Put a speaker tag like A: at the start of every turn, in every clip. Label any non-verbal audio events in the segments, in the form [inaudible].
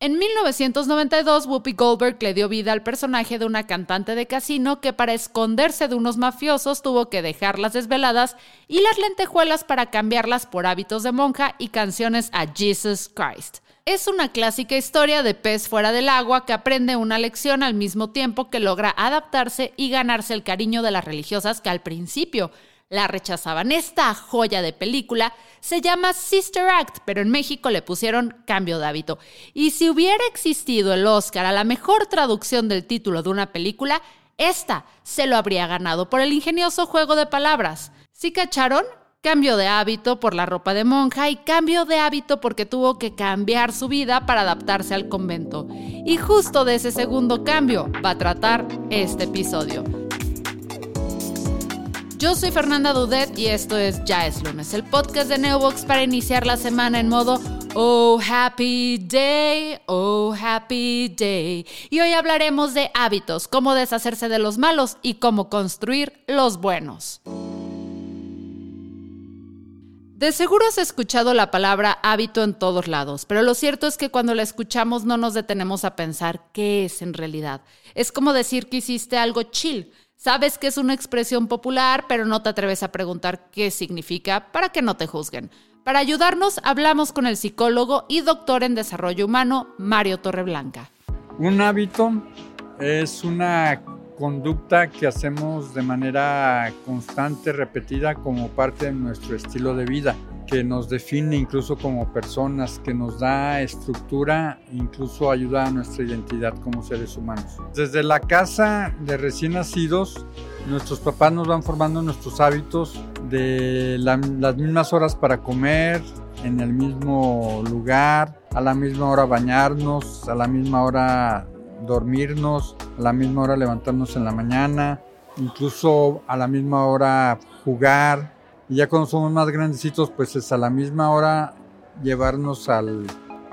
A: En 1992, Whoopi Goldberg le dio vida al personaje de una cantante de casino que para esconderse de unos mafiosos tuvo que dejar las desveladas y las lentejuelas para cambiarlas por hábitos de monja y canciones a Jesus Christ. Es una clásica historia de pez fuera del agua que aprende una lección al mismo tiempo que logra adaptarse y ganarse el cariño de las religiosas que al principio la rechazaban. Esta joya de película se llama Sister Act, pero en México le pusieron cambio de hábito. Y si hubiera existido el Oscar a la mejor traducción del título de una película, esta se lo habría ganado por el ingenioso juego de palabras. ¿Sí cacharon? Cambio de hábito por la ropa de monja y cambio de hábito porque tuvo que cambiar su vida para adaptarse al convento. Y justo de ese segundo cambio va a tratar este episodio. Yo soy Fernanda Dudet y esto es Ya es lunes, el podcast de Neobox para iniciar la semana en modo Oh Happy Day, Oh Happy Day. Y hoy hablaremos de hábitos, cómo deshacerse de los malos y cómo construir los buenos. De seguro has escuchado la palabra hábito en todos lados, pero lo cierto es que cuando la escuchamos no nos detenemos a pensar qué es en realidad. Es como decir que hiciste algo chill Sabes que es una expresión popular, pero no te atreves a preguntar qué significa para que no te juzguen. Para ayudarnos, hablamos con el psicólogo y doctor en desarrollo humano, Mario Torreblanca.
B: Un hábito es una conducta que hacemos de manera constante, repetida, como parte de nuestro estilo de vida que nos define incluso como personas, que nos da estructura, incluso ayuda a nuestra identidad como seres humanos. Desde la casa de recién nacidos, nuestros papás nos van formando nuestros hábitos de las mismas horas para comer, en el mismo lugar, a la misma hora bañarnos, a la misma hora dormirnos, a la misma hora levantarnos en la mañana, incluso a la misma hora jugar, y ya cuando somos más grandecitos, pues es a la misma hora llevarnos al,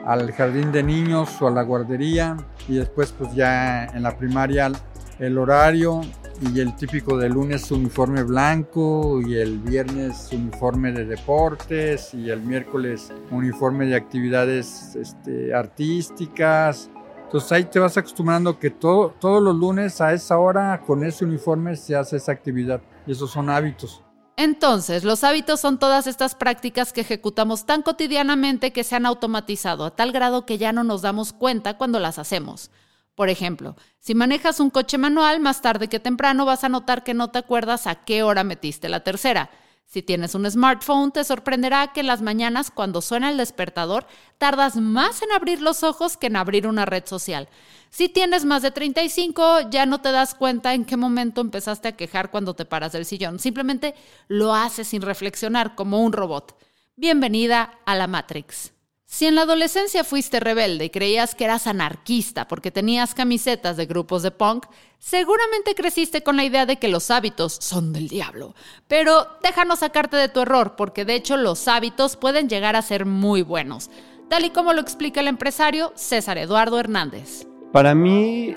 B: al jardín de niños o a la guardería y después pues ya en la primaria el horario y el típico de lunes uniforme blanco y el viernes uniforme de deportes y el miércoles uniforme de actividades este, artísticas. Entonces ahí te vas acostumbrando que todo, todos los lunes a esa hora con ese uniforme se hace esa actividad y esos son hábitos.
A: Entonces, los hábitos son todas estas prácticas que ejecutamos tan cotidianamente que se han automatizado a tal grado que ya no nos damos cuenta cuando las hacemos. Por ejemplo, si manejas un coche manual, más tarde que temprano vas a notar que no te acuerdas a qué hora metiste la tercera. Si tienes un smartphone, te sorprenderá que en las mañanas, cuando suena el despertador, tardas más en abrir los ojos que en abrir una red social. Si tienes más de 35, ya no te das cuenta en qué momento empezaste a quejar cuando te paras del sillón. Simplemente lo haces sin reflexionar, como un robot. Bienvenida a la Matrix. Si en la adolescencia fuiste rebelde y creías que eras anarquista porque tenías camisetas de grupos de punk, seguramente creciste con la idea de que los hábitos son del diablo. Pero déjanos sacarte de tu error, porque de hecho los hábitos pueden llegar a ser muy buenos, tal y como lo explica el empresario César Eduardo Hernández.
C: Para mí,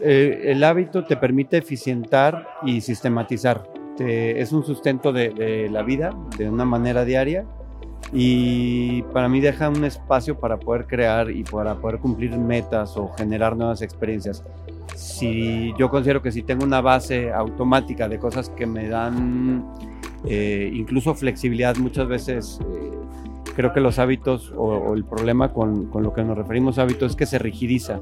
C: eh, el hábito te permite eficientar y sistematizar. es un sustento de la vida de una manera diaria y para mí deja un espacio para poder crear y para poder cumplir metas o generar nuevas experiencias. Si yo considero que si tengo una base automática de cosas que me dan eh, incluso flexibilidad, muchas veces eh, creo que los hábitos o, el problema con, con, lo que nos referimos a hábitos es que se rigidiza.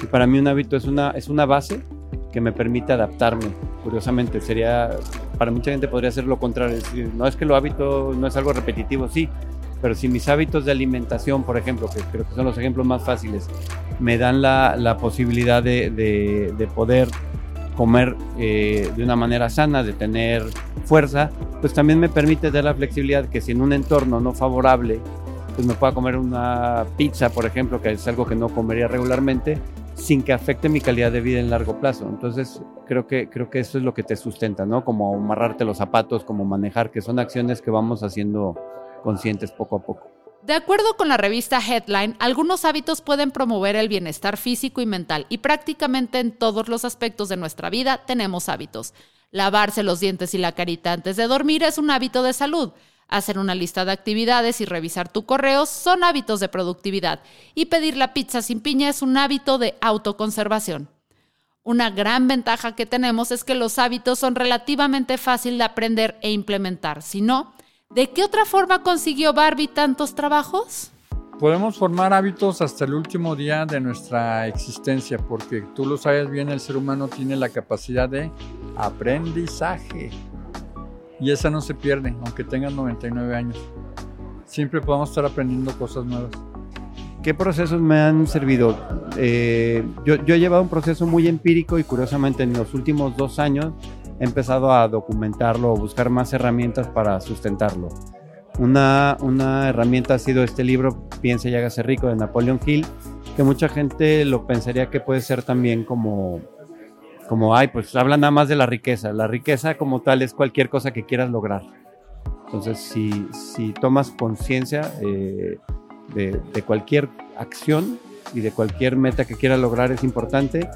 C: Y para mí un hábito es una, es una base que me permite adaptarme. Curiosamente, sería, para mucha gente podría ser lo contrario, decir, no es que lo hábito no es algo repetitivo, sí, pero si mis hábitos de alimentación, por ejemplo, que creo que son los ejemplos más fáciles, me dan la, la posibilidad de, de, poder comer eh, de una manera sana, de tener fuerza, pues también me permite dar la flexibilidad que si en un entorno no favorable, pues me pueda comer una pizza, por ejemplo, que es algo que no comería regularmente, sin que afecte mi calidad de vida en largo plazo. Entonces, creo que, creo que eso es lo que te sustenta, ¿no? Como amarrarte los zapatos, como manejar, que son acciones que vamos haciendo conscientes poco a poco.
A: De acuerdo con la revista Headline, algunos hábitos pueden promover el bienestar físico y mental y prácticamente en todos los aspectos de nuestra vida tenemos hábitos. Lavarse los dientes y la carita antes de dormir es un hábito de salud. Hacer una lista de actividades y revisar tu correo son hábitos de productividad y pedir la pizza sin piña es un hábito de autoconservación. Una gran ventaja que tenemos es que los hábitos son relativamente fácil de aprender e implementar. Si no, ¿de qué otra forma consiguió Barbie tantos trabajos?
B: Podemos formar hábitos hasta el último día de nuestra existencia, porque tú lo sabes bien, el ser humano tiene la capacidad de aprendizaje. Y esa no se pierde, aunque tengas 99 años. Siempre podemos estar aprendiendo cosas nuevas.
C: ¿Qué procesos me han servido? Eh, yo, yo, he llevado un proceso muy empírico y curiosamente en los últimos dos años he empezado a documentarlo buscar más herramientas para sustentarlo. Una, herramienta ha sido este libro, Piense y hágase rico, de Napoleon Hill, que mucha gente lo pensaría que puede ser también como como, ay, pues habla nada más de la riqueza. La riqueza como tal es cualquier cosa que quieras lograr. Entonces, si, si tomas conciencia eh, de, de, cualquier acción y de cualquier meta que quieras lograr es importante.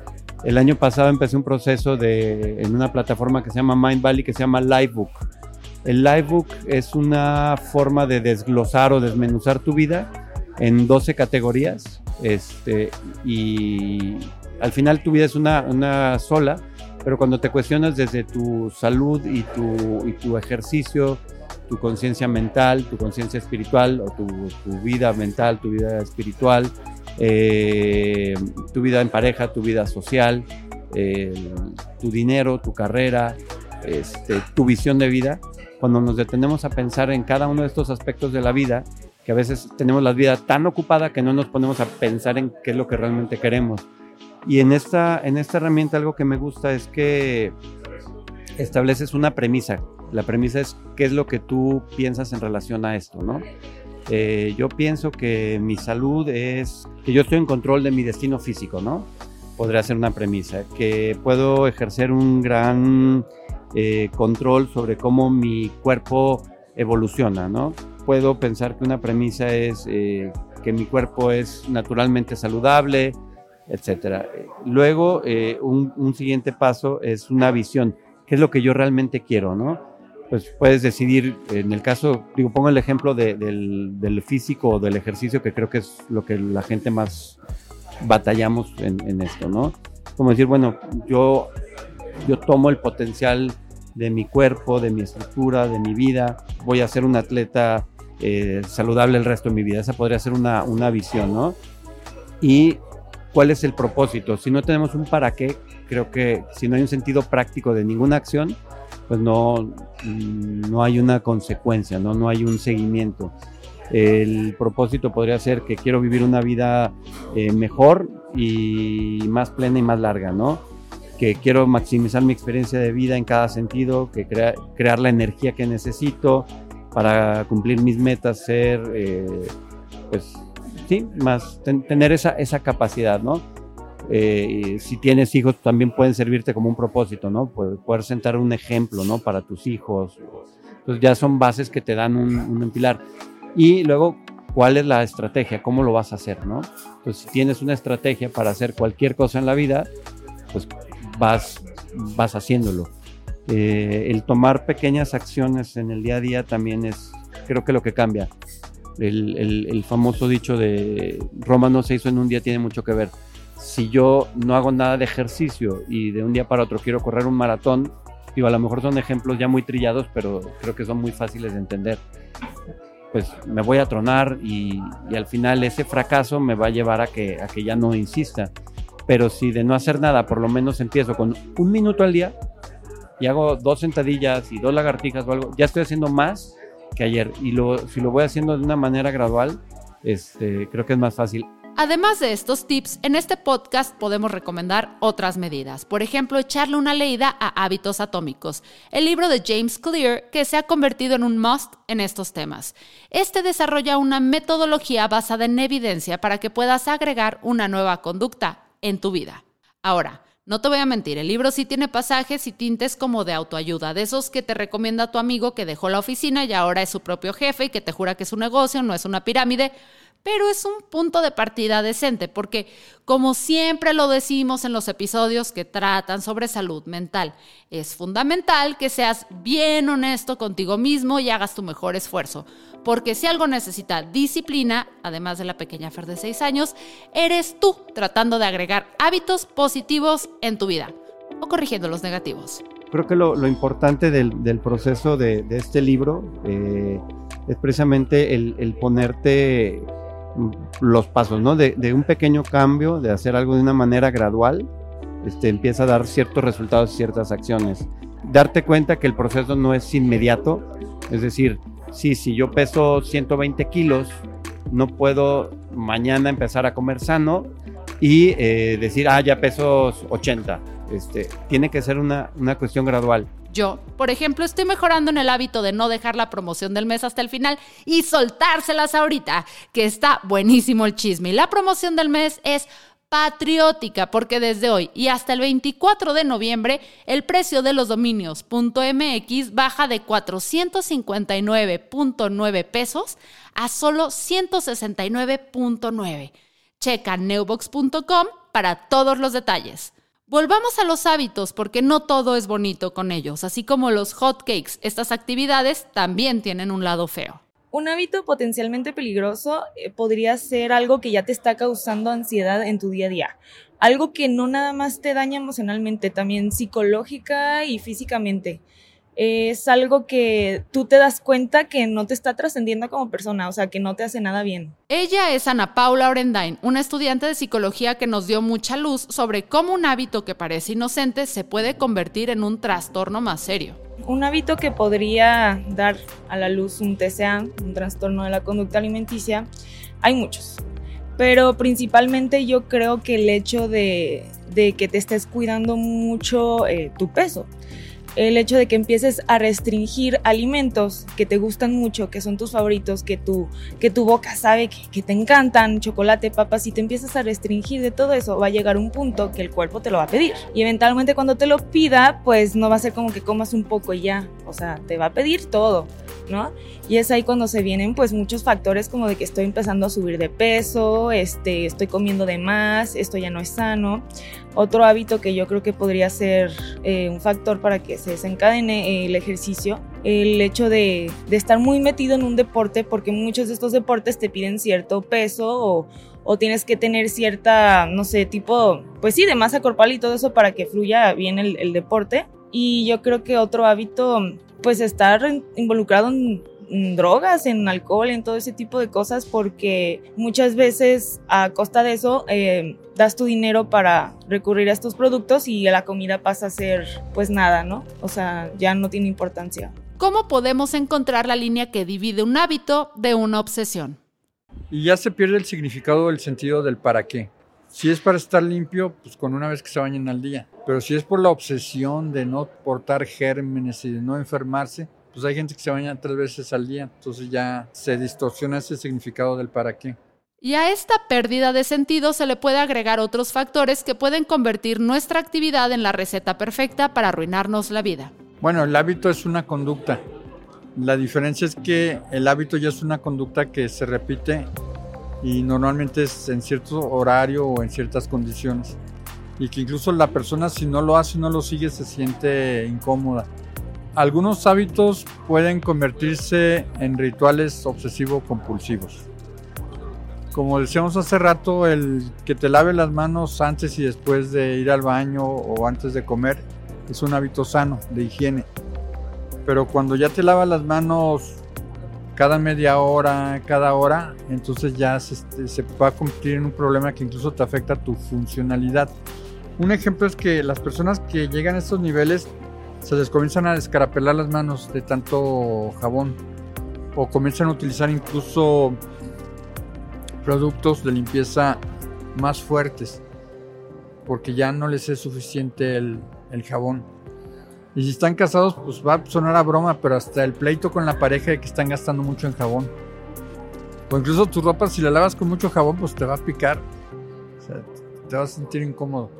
C: El año pasado empecé un proceso de, en una plataforma que se llama Mind Valley, que se llama Livebook. El Livebook es una forma de desglosar o desmenuzar tu vida en 12 categorías este, y al final tu vida es una, sola, pero cuando te cuestionas desde tu salud y tu, tu ejercicio, tu conciencia mental, tu conciencia espiritual, o tu, vida mental, tu vida espiritual, eh, tu vida en pareja, tu vida social, tu dinero, tu carrera, este, tu visión de vida, cuando nos detenemos a pensar en cada uno de estos aspectos de la vida, que a veces tenemos la vida tan ocupada que no nos ponemos a pensar en qué es lo que realmente queremos. Y en esta, en esta herramienta algo que me gusta es que estableces una premisa. La premisa es qué es lo que tú piensas en relación a esto, ¿no? Eh, yo pienso que mi salud es que yo estoy en control de mi destino físico, ¿no? Podría ser una premisa. Que puedo ejercer un gran eh, control sobre cómo mi cuerpo evoluciona, ¿no? Puedo pensar que una premisa es eh, que mi cuerpo es naturalmente saludable, etcétera. Luego, eh, un, siguiente paso es una visión. ¿Qué es lo que yo realmente quiero, no? Pues puedes decidir, en el caso, digo, pongo el ejemplo del, físico o del ejercicio, que creo que es lo que la gente más batallamos en, esto, ¿no? Como decir, bueno, yo, yo tomo el potencial de mi cuerpo, de mi estructura, de mi vida, voy a ser un atleta eh, saludable el resto de mi vida. Esa podría ser una, una visión, ¿no? Y cuál es el propósito. Si no tenemos un para qué, creo que si no hay un sentido práctico de ninguna acción, pues no, mm, no hay una consecuencia, ¿no? no hay un seguimiento. El propósito podría ser que quiero vivir una vida eh, mejor y más plena y más larga, ¿no? Que quiero maximizar mi experiencia de vida en cada sentido, que crear la energía que necesito para cumplir mis metas, ser eh, pues sí, más tener esa, esa capacidad, ¿no? Eh, si tienes hijos, también pueden servirte como un propósito, ¿no? Poder, poder sentar un ejemplo, ¿no? Para tus hijos. Entonces ya son bases que te dan un, un pilar. Y luego, ¿cuál es la estrategia? ¿Cómo lo vas a hacer, ¿no? Entonces, si tienes una estrategia para hacer cualquier cosa en la vida, pues vas, vas haciéndolo. Eh, el tomar pequeñas acciones en el día a día también es, creo que lo que cambia el, famoso dicho de Roma no se hizo en un día tiene mucho que ver. Si yo no hago nada de ejercicio y de un día para otro quiero correr un maratón, digo, a lo mejor son ejemplos ya muy trillados, pero creo que son muy fáciles de entender. Pues me voy a tronar y, al final ese fracaso me va a llevar a que, a que ya no insista. Pero si de no hacer nada, por lo menos empiezo con un minuto al día y hago dos sentadillas y dos lagartijas o algo, ya estoy haciendo más que ayer. Y si lo voy haciendo de una manera gradual, este, creo que es más fácil.
A: Además de estos tips, en este podcast podemos recomendar otras medidas. Por ejemplo, echarle una leída a Hábitos Atómicos, el libro de James Clear que se ha convertido en un must en estos temas. Este desarrolla una metodología basada en evidencia para que puedas agregar una nueva conducta en tu vida. Ahora, no te voy a mentir, el libro sí tiene pasajes y tintes como de autoayuda, de esos que te recomienda tu amigo que dejó la oficina y ahora es su propio jefe y que te jura que es un negocio, no es una pirámide, pero es un punto de partida decente porque, como siempre lo decimos en los episodios que tratan sobre salud mental, es fundamental que seas bien honesto contigo mismo y hagas tu mejor esfuerzo, porque si algo necesita disciplina, además de la pequeña Fer de 6 años, eres tú tratando de agregar hábitos positivos en tu vida o corrigiendo los negativos.
C: Creo que lo, importante del, proceso de, este libro eh, es precisamente el ponerte los pasos, ¿no? De, un pequeño cambio, de hacer algo de una manera gradual, este, empieza a dar ciertos resultados, ciertas acciones. Darte cuenta que el proceso no es inmediato, es decir, sí, si yo peso 120 kilos, no puedo mañana empezar a comer sano y eh, decir, ah, ya peso 80. Este, tiene que ser una, una cuestión gradual.
A: Yo, por ejemplo, estoy mejorando en el hábito de no dejar la promoción del mes hasta el final y soltárselas ahorita, que está buenísimo el chisme. Y la promoción del mes es patriótica, porque desde hoy y hasta el 24 de noviembre el precio de los dominios .mx baja de 459.9 pesos a solo 169.9. Checa neubox.com para todos los detalles. Volvamos a los hábitos porque no todo es bonito con ellos, así como los hotcakes, estas actividades también tienen un lado feo.
D: Un hábito potencialmente peligroso eh, podría ser algo que ya te está causando ansiedad en tu día a día. Algo que no nada más te daña emocionalmente, también psicológica y físicamente es algo que tú te das cuenta que no te está trascendiendo como persona, o sea, que no te hace nada bien.
A: Ella es Ana Paula Orendain, una estudiante de psicología que nos dio mucha luz sobre cómo un hábito que parece inocente se puede convertir en un trastorno más serio.
D: Un hábito que podría dar a la luz un TCA, un trastorno de la conducta alimenticia, hay muchos. Pero principalmente yo creo que el hecho de, que te estés cuidando mucho eh, tu peso el hecho de que empieces a restringir alimentos que te gustan mucho, que son tus favoritos, que tu, que tu boca sabe que, te encantan, chocolate, papas, y te empiezas a restringir de todo eso, va a llegar un punto que el cuerpo te lo va a pedir. Y eventualmente cuando te lo pida, pues no va a ser como que comas un poco y ya, o sea, te va a pedir todo. ¿No? Y es ahí cuando se vienen pues muchos factores como de que estoy empezando a subir de peso, este, estoy comiendo de más, esto ya no es sano. Otro hábito que yo creo que podría ser eh, un factor para que se desencadene el ejercicio, el hecho de, estar muy metido en un deporte, porque muchos de estos deportes te piden cierto peso o, tienes que tener cierta, no sé, tipo, pues sí, de masa corporal y todo eso para que fluya bien el deporte. Y yo creo que otro hábito pues estar involucrado en, drogas, en alcohol, en todo ese tipo de cosas, porque muchas veces a costa de eso eh, das tu dinero para recurrir a estos productos y la comida pasa a ser pues nada, ¿no? O sea, ya no tiene importancia.
A: ¿Cómo podemos encontrar la línea que divide un hábito de una obsesión?
B: Y ya se pierde el significado, el sentido del para qué. Si es para estar limpio, pues con una vez que se bañen al día. Pero si es por la obsesión de no portar gérmenes y de no enfermarse, pues hay gente que se baña tres veces al día. Entonces ya se distorsiona ese significado del para qué.
A: Y a esta pérdida de sentido se le puede agregar otros factores que pueden convertir nuestra actividad en la receta perfecta para arruinarnos la vida.
B: Bueno, el hábito es una conducta. La diferencia es que el hábito ya es una conducta que se repite y normalmente es en cierto horario o en ciertas condiciones. Y que incluso la persona si no lo hace, no lo sigue, se siente incómoda. Algunos hábitos pueden convertirse en rituales obsesivo-compulsivos. Como decíamos hace rato, el que te lave las manos antes y después de ir al baño o antes de comer es un hábito sano de higiene. Pero cuando ya te lavas las manos cada media hora, cada hora, entonces ya se, este, se, va a convertir en un problema que incluso te afecta tu funcionalidad. Un ejemplo es que las personas que llegan a estos niveles se les comienzan a descarapelar las manos de tanto jabón o comienzan a utilizar incluso productos de limpieza más fuertes porque ya no les es suficiente el, el jabón. Y si están casados, pues va a sonar a broma, pero hasta el pleito con la pareja de que están gastando mucho en jabón. O incluso tu ropa, si la lavas con mucho jabón, pues te va a picar. O sea, te vas a sentir incómodo.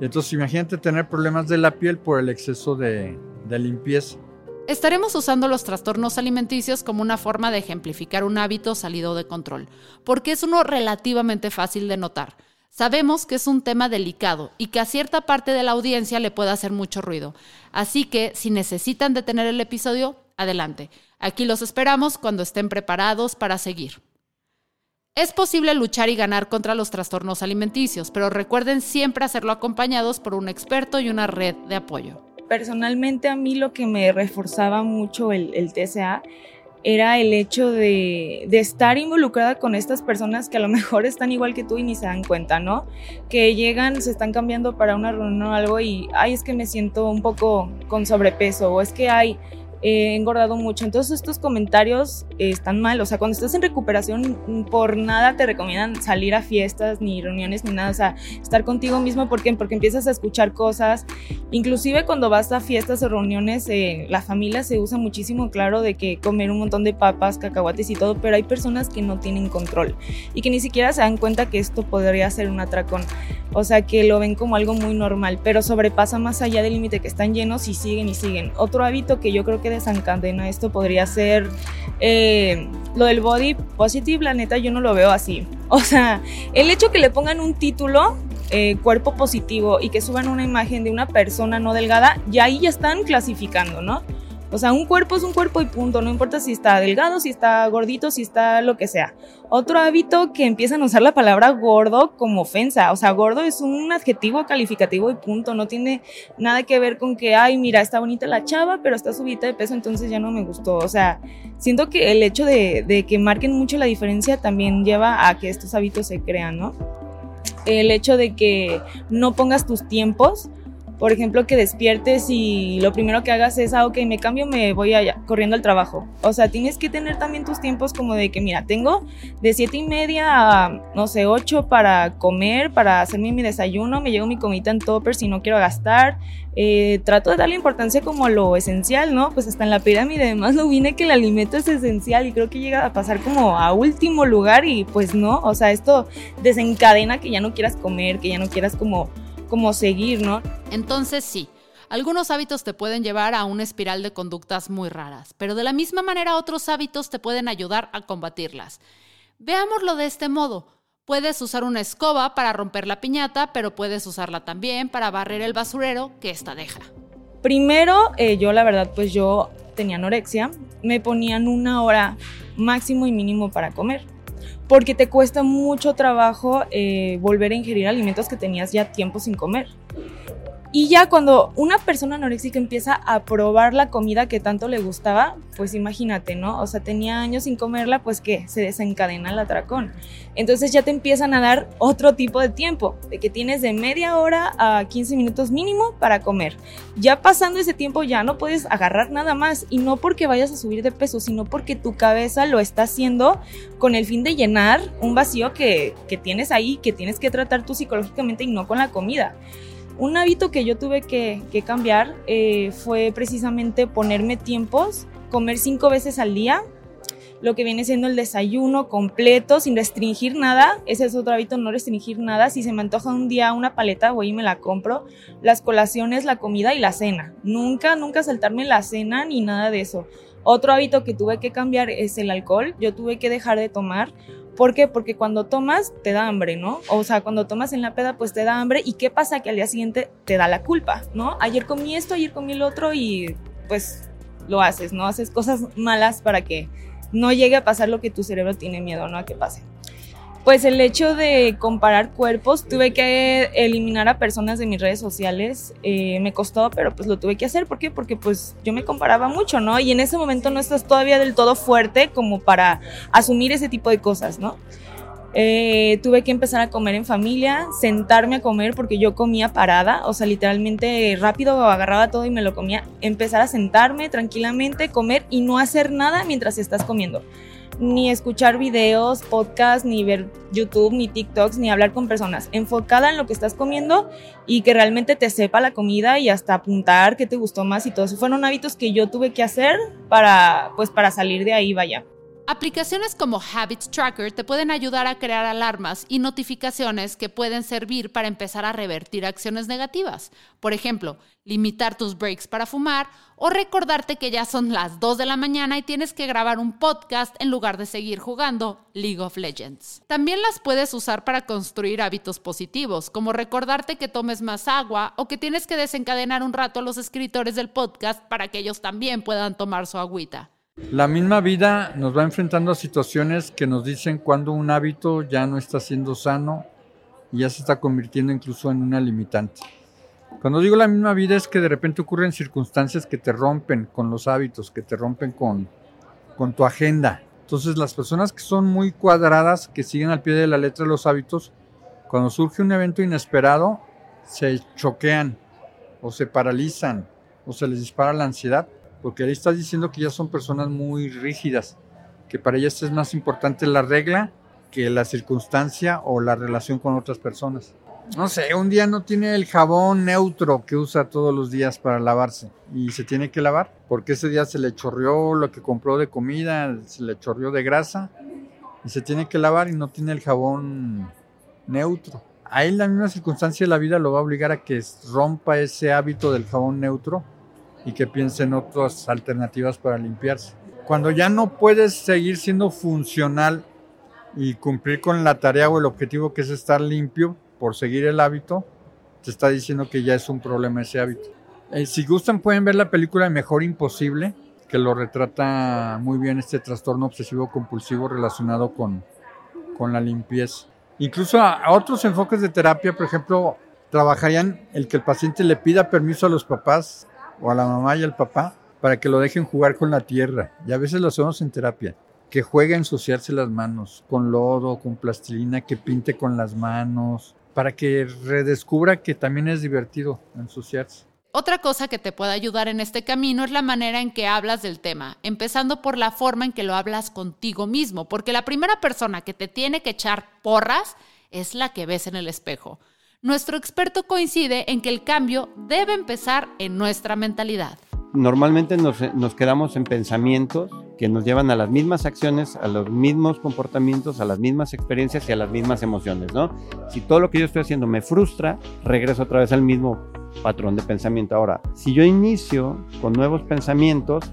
B: Y entonces imagínate tener problemas de la piel por el exceso de, de limpieza.
A: Estaremos usando los trastornos alimenticios como una forma de ejemplificar un hábito salido de control, porque es uno relativamente fácil de notar. Sabemos que es un tema delicado y que a cierta parte de la audiencia le puede hacer mucho ruido. Así que si necesitan detener el episodio, adelante. Aquí los esperamos cuando estén preparados para seguir. Es posible luchar y ganar contra los trastornos alimenticios, pero recuerden siempre hacerlo acompañados por un experto y una red de apoyo.
D: Personalmente a mí lo que me reforzaba mucho el, el TCA era el hecho de, de, estar involucrada con estas personas que a lo mejor están igual que tú y ni se dan cuenta, ¿no? Que llegan, se están cambiando para una reunión o algo y, ay, es que me siento un poco con sobrepeso o es que hay he engordado mucho. Entonces estos comentarios están mal. O sea, cuando estás en recuperación, por nada te recomiendan salir a fiestas, ni reuniones, ni nada. O sea, estar contigo mismo. ¿Por qué? Porque empiezas a escuchar cosas. Inclusive cuando vas a fiestas o reuniones, eh, la familia se usa muchísimo, claro, de que comer un montón de papas, cacahuates y todo, pero hay personas que no tienen control y que ni siquiera se dan cuenta que esto podría ser un atracón. O sea, que lo ven como algo muy normal, pero sobrepasa más allá del límite que están llenos y siguen y siguen. Otro hábito que yo creo que desencadena esto podría ser eh, lo del body positive, la neta yo no lo veo así. [laughs] O sea, el hecho que le pongan un título eh, cuerpo positivo y que suban una imagen de una persona no delgada, ya ahí ya están clasificando, ¿no? O sea, un cuerpo es un cuerpo y punto, no importa si está delgado, si está gordito, si está lo que sea. Otro hábito que empiezan a usar la palabra gordo como ofensa, o sea, gordo es un adjetivo calificativo y punto, no tiene nada que ver con que, ay, mira, está bonita la chava, pero está subida de peso, entonces ya no me gustó. O sea, siento que el hecho de, que marquen mucho la diferencia también lleva a que estos hábitos se crean, ¿no? El hecho de que no pongas tus tiempos, por ejemplo, que despiertes y lo primero que hagas es, ah, ok, me cambio, me voy corriendo al trabajo. O sea, tienes que tener también tus tiempos como de que, mira, tengo de siete y media a, no sé, ocho para comer, para hacerme mi desayuno, me llevo mi comida en topper si no quiero gastar. Eh, trato de darle importancia como lo esencial, ¿no? Pues hasta en la pirámide además lo vine que el alimento es esencial y creo que llega a pasar como a último lugar y pues no, o sea, esto desencadena que ya no quieras comer, que ya no quieras como como seguir, ¿no?
A: Entonces sí, algunos hábitos te pueden llevar a una espiral de conductas muy raras, pero de la misma manera otros hábitos te pueden ayudar a combatirlas. Veámoslo de este modo. Puedes usar una escoba para romper la piñata, pero puedes usarla también para barrer el basurero que esta deja.
D: Primero, eh, yo la verdad, pues yo tenía anorexia, me ponían una hora máximo y mínimo para comer porque te cuesta mucho trabajo eh, volver a ingerir alimentos que tenías ya tiempo sin comer. Y ya cuando una persona anoréxica empieza a probar la comida que tanto le gustaba, pues imagínate, ¿no? O sea, tenía años sin comerla, pues que se desencadena el atracón. Entonces ya te empiezan a dar otro tipo de tiempo, de que tienes de media hora a 15 minutos mínimo para comer. Ya pasando ese tiempo ya no puedes agarrar nada más y no porque vayas a subir de peso, sino porque tu cabeza lo está haciendo con el fin de llenar un vacío que, que tienes ahí, que tienes que tratar tú psicológicamente y no con la comida. Un hábito que yo tuve que, cambiar eh, fue precisamente ponerme tiempos, comer cinco veces al día, lo que viene siendo el desayuno completo, sin restringir nada. Ese es otro hábito, no restringir nada. Si se me antoja un día una paleta, voy y me la compro. Las colaciones, la comida y la cena. Nunca, nunca saltarme la cena ni nada de eso. Otro hábito que tuve que cambiar es el alcohol. Yo tuve que dejar de tomar ¿Por qué? Porque cuando tomas te da hambre, ¿no? O sea, cuando tomas en la peda pues te da hambre y ¿qué pasa? Que al día siguiente te da la culpa, ¿no? Ayer comí esto, ayer comí el otro y pues lo haces, ¿no? Haces cosas malas para que no llegue a pasar lo que tu cerebro tiene miedo, ¿no? A que pase. Pues el hecho de comparar cuerpos, tuve que eliminar a personas de mis redes sociales, eh, me costó, pero pues lo tuve que hacer. ¿Por qué? Porque pues yo me comparaba mucho, ¿no? Y en ese momento no estás todavía del todo fuerte como para asumir ese tipo de cosas, ¿no? Eh, tuve que empezar a comer en familia, sentarme a comer porque yo comía parada, o sea, literalmente rápido agarraba todo y me lo comía. Empezar a sentarme tranquilamente, comer y no hacer nada mientras estás comiendo ni escuchar videos, podcasts, ni ver YouTube, ni TikToks, ni hablar con personas. Enfocada en lo que estás comiendo y que realmente te sepa la comida y hasta apuntar qué te gustó más y todo eso. Fueron hábitos que yo tuve que hacer para, pues, para salir de ahí, vaya.
A: Aplicaciones como Habits Tracker te pueden ayudar a crear alarmas y notificaciones que pueden servir para empezar a revertir acciones negativas. Por ejemplo, limitar tus breaks para fumar o recordarte que ya son las 2 de la mañana y tienes que grabar un podcast en lugar de seguir jugando League of Legends. También las puedes usar para construir hábitos positivos, como recordarte que tomes más agua o que tienes que desencadenar un rato a los escritores del podcast para que ellos también puedan tomar su agüita.
B: La misma vida nos va enfrentando a situaciones que nos dicen cuando un hábito ya no está siendo sano y ya se está convirtiendo incluso en una limitante. Cuando digo la misma vida es que de repente ocurren circunstancias que te rompen con los hábitos, que te rompen con, tu agenda. Entonces las personas que son muy cuadradas, que siguen al pie de la letra los hábitos, cuando surge un evento inesperado, se choquean o se paralizan o se les dispara la ansiedad porque ahí estás diciendo que ya son personas muy rígidas, que para ellas es más importante la regla que la circunstancia o la relación con otras personas. No sé, un día no tiene el jabón neutro que usa todos los días para lavarse y se tiene que lavar porque ese día se le chorreó lo que compró de comida, se le chorreó de grasa y se tiene que lavar y no tiene el jabón neutro. Ahí la misma circunstancia de la vida lo va a obligar a que rompa ese hábito del jabón neutro y que piense en otras alternativas para limpiarse. Cuando ya no puedes seguir siendo funcional y cumplir con la tarea o el objetivo que es estar limpio por seguir el hábito, te está diciendo que ya es un problema ese hábito. Eh, si gustan pueden ver la película Mejor Imposible, que lo retrata muy bien este trastorno obsesivo compulsivo relacionado con, con la limpieza. Incluso a otros enfoques de terapia, por ejemplo, trabajarían el que el paciente le pida permiso a los papás o a la mamá y al papá para que lo dejen jugar con la tierra. Y a veces lo hacemos en terapia. Que juegue a ensuciarse las manos con lodo, con plastilina, que pinte con las manos, para que redescubra que también es divertido ensuciarse.
A: Otra cosa que te puede ayudar en este camino es la manera en que hablas del tema, empezando por la forma en que lo hablas contigo mismo, porque la primera persona que te tiene que echar porras es la que ves en el espejo. Nuestro experto coincide en que el cambio debe empezar en nuestra mentalidad.
C: Normalmente nos, quedamos en pensamientos que nos llevan a las mismas acciones, a los mismos comportamientos, a las mismas experiencias y a las mismas emociones, ¿no? Si todo lo que yo estoy haciendo me frustra, regreso otra vez al mismo patrón de pensamiento. Ahora, si yo inicio con nuevos pensamientos,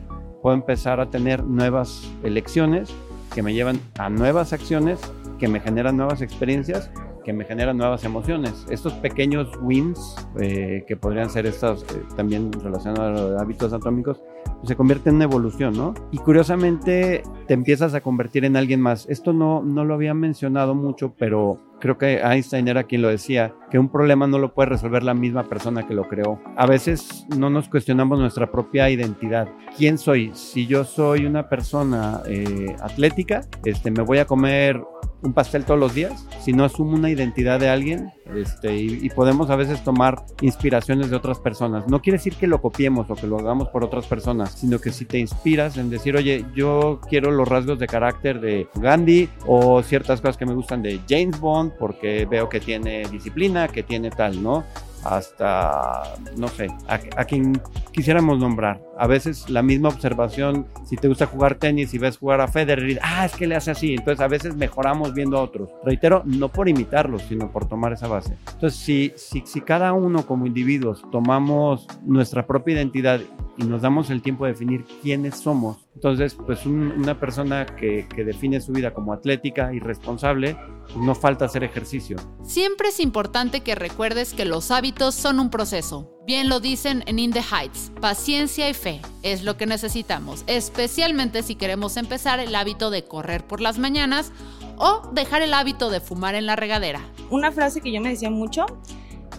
C: puedo empezar a tener nuevas elecciones que me llevan a nuevas acciones, que me generan nuevas experiencias que me generan nuevas emociones. Estos pequeños wins, eh, que podrían ser estos eh, también relacionados a los hábitos atómicos, pues se convierten en evolución, ¿no? Y curiosamente te empiezas a convertir en alguien más. Esto no, no lo había mencionado mucho, pero creo que Einstein era quien lo decía, que un problema no lo puede resolver la misma persona que lo creó. A veces no nos cuestionamos nuestra propia identidad. ¿Quién soy? Si yo soy una persona eh, atlética, este, me voy a comer un pastel todos los días, si no asumo una identidad de alguien este, y, y, podemos a veces tomar inspiraciones de otras personas. No quiere decir que lo copiemos o que lo hagamos por otras personas, sino que si te inspiras en decir, oye, yo quiero los rasgos de carácter de Gandhi o ciertas cosas que me gustan de James Bond porque veo que tiene disciplina, que tiene tal, ¿no? Hasta, no sé, a, quien quisiéramos nombrar. A veces la misma observación, si te gusta jugar tenis y ves jugar a Federer, ah, es que le hace así. Entonces a veces mejoramos viendo a otros. Reitero, no por imitarlos, sino por tomar esa base. Entonces, si, si, si cada uno como individuos tomamos nuestra propia identidad y nos damos el tiempo de definir quiénes somos, entonces, pues una persona que, define su vida como atlética y responsable, pues, no falta hacer ejercicio.
A: Siempre es importante que recuerdes que los hábitos son un proceso. Bien lo dicen en In the Heights, paciencia y fe es lo que necesitamos, especialmente si queremos empezar el hábito de correr por las mañanas o dejar el hábito de fumar en la regadera.
D: Una frase que yo me decía mucho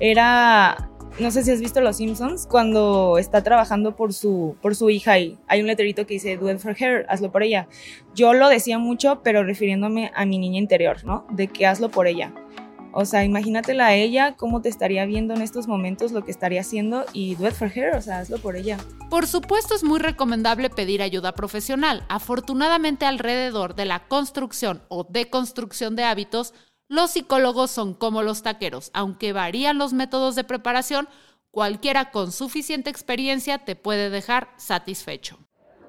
D: era no sé si has visto Los Simpsons, cuando está trabajando por su, por su hija y hay un letrerito que dice, do it for her, hazlo por ella. Yo lo decía mucho, pero refiriéndome a mi niña interior, ¿no? De que hazlo por ella. O sea, imagínatela a ella, cómo te estaría viendo en estos momentos, lo que estaría haciendo y do it for her, o sea, hazlo por ella.
A: Por supuesto es muy recomendable pedir ayuda profesional. Afortunadamente alrededor de la construcción o deconstrucción de hábitos, los psicólogos son como los taqueros, aunque varían los métodos de preparación, cualquiera con suficiente experiencia te puede dejar satisfecho.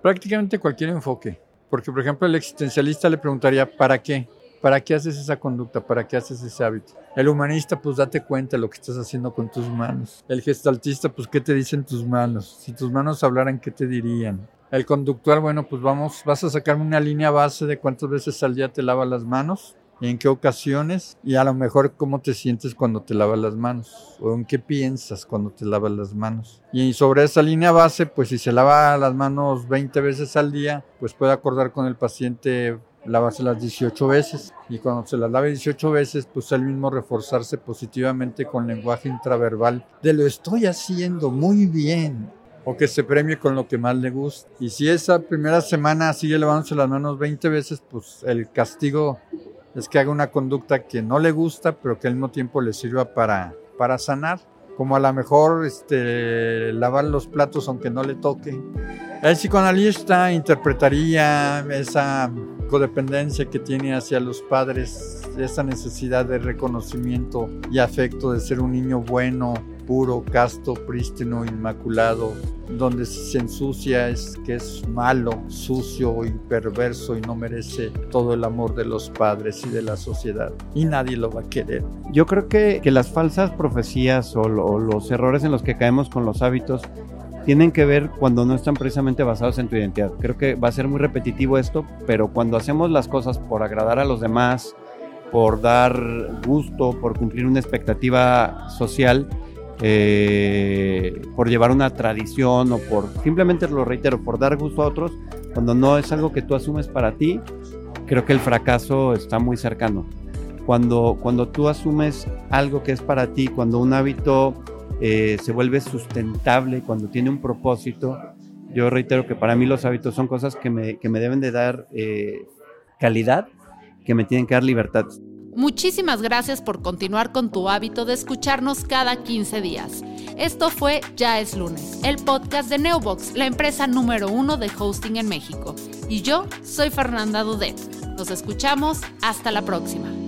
B: Prácticamente cualquier enfoque. Porque, por ejemplo, el existencialista le preguntaría, ¿para qué? ¿Para qué haces esa conducta? ¿Para qué haces ese hábito? El humanista, pues date cuenta de lo que estás haciendo con tus manos. El gestaltista, pues qué te dicen tus manos. Si tus manos hablaran, ¿qué te dirían? El conductual, bueno, pues vamos, vas a sacarme una línea base de cuántas veces al día te lavas las manos en qué ocasiones y a lo mejor cómo te sientes cuando te lavas las manos o en qué piensas cuando te lavas las manos. Y sobre esa línea base, pues si se lava las manos 20 veces al día, pues puede acordar con el paciente lavarse las 18 veces y cuando se las lave 18 veces, pues él mismo reforzarse positivamente con lenguaje intraverbal de lo estoy haciendo muy bien o que se premie con lo que más le gusta. Y si esa primera semana sigue lavándose las manos 20 veces, pues el castigo es que haga una conducta que no le gusta, pero que al mismo tiempo le sirva para, para sanar. Como a lo mejor este, lavar los platos aunque no le toque. El psicoanalista interpretaría esa codependencia que tiene hacia los padres, esa necesidad de reconocimiento y afecto de ser un niño bueno, puro, casto, prístino, inmaculado, donde se ensucia es que es malo, sucio y perverso y no merece todo el amor de los padres y de la sociedad. Y nadie lo va a querer.
C: Yo creo que, que las falsas profecías o, o los errores en los que caemos con los hábitos tienen que ver cuando no están precisamente basados en tu identidad. Creo que va a ser muy repetitivo esto, pero cuando hacemos las cosas por agradar a los demás, por dar gusto, por cumplir una expectativa social, eh, por llevar una tradición o por, simplemente lo reitero, por dar gusto a otros, cuando no es algo que tú asumes para ti, creo que el fracaso está muy cercano. Cuando, cuando tú asumes algo que es para ti, cuando un hábito eh, se vuelve sustentable, cuando tiene un propósito, yo reitero que para mí los hábitos son cosas que me, que me deben de dar eh, calidad, que me tienen que dar libertad.
A: Muchísimas gracias por continuar con tu hábito de escucharnos cada 15 días. Esto fue Ya es lunes, el podcast de Neobox, la empresa número uno de hosting en México. Y yo soy Fernanda Dudet. Nos escuchamos, hasta la próxima.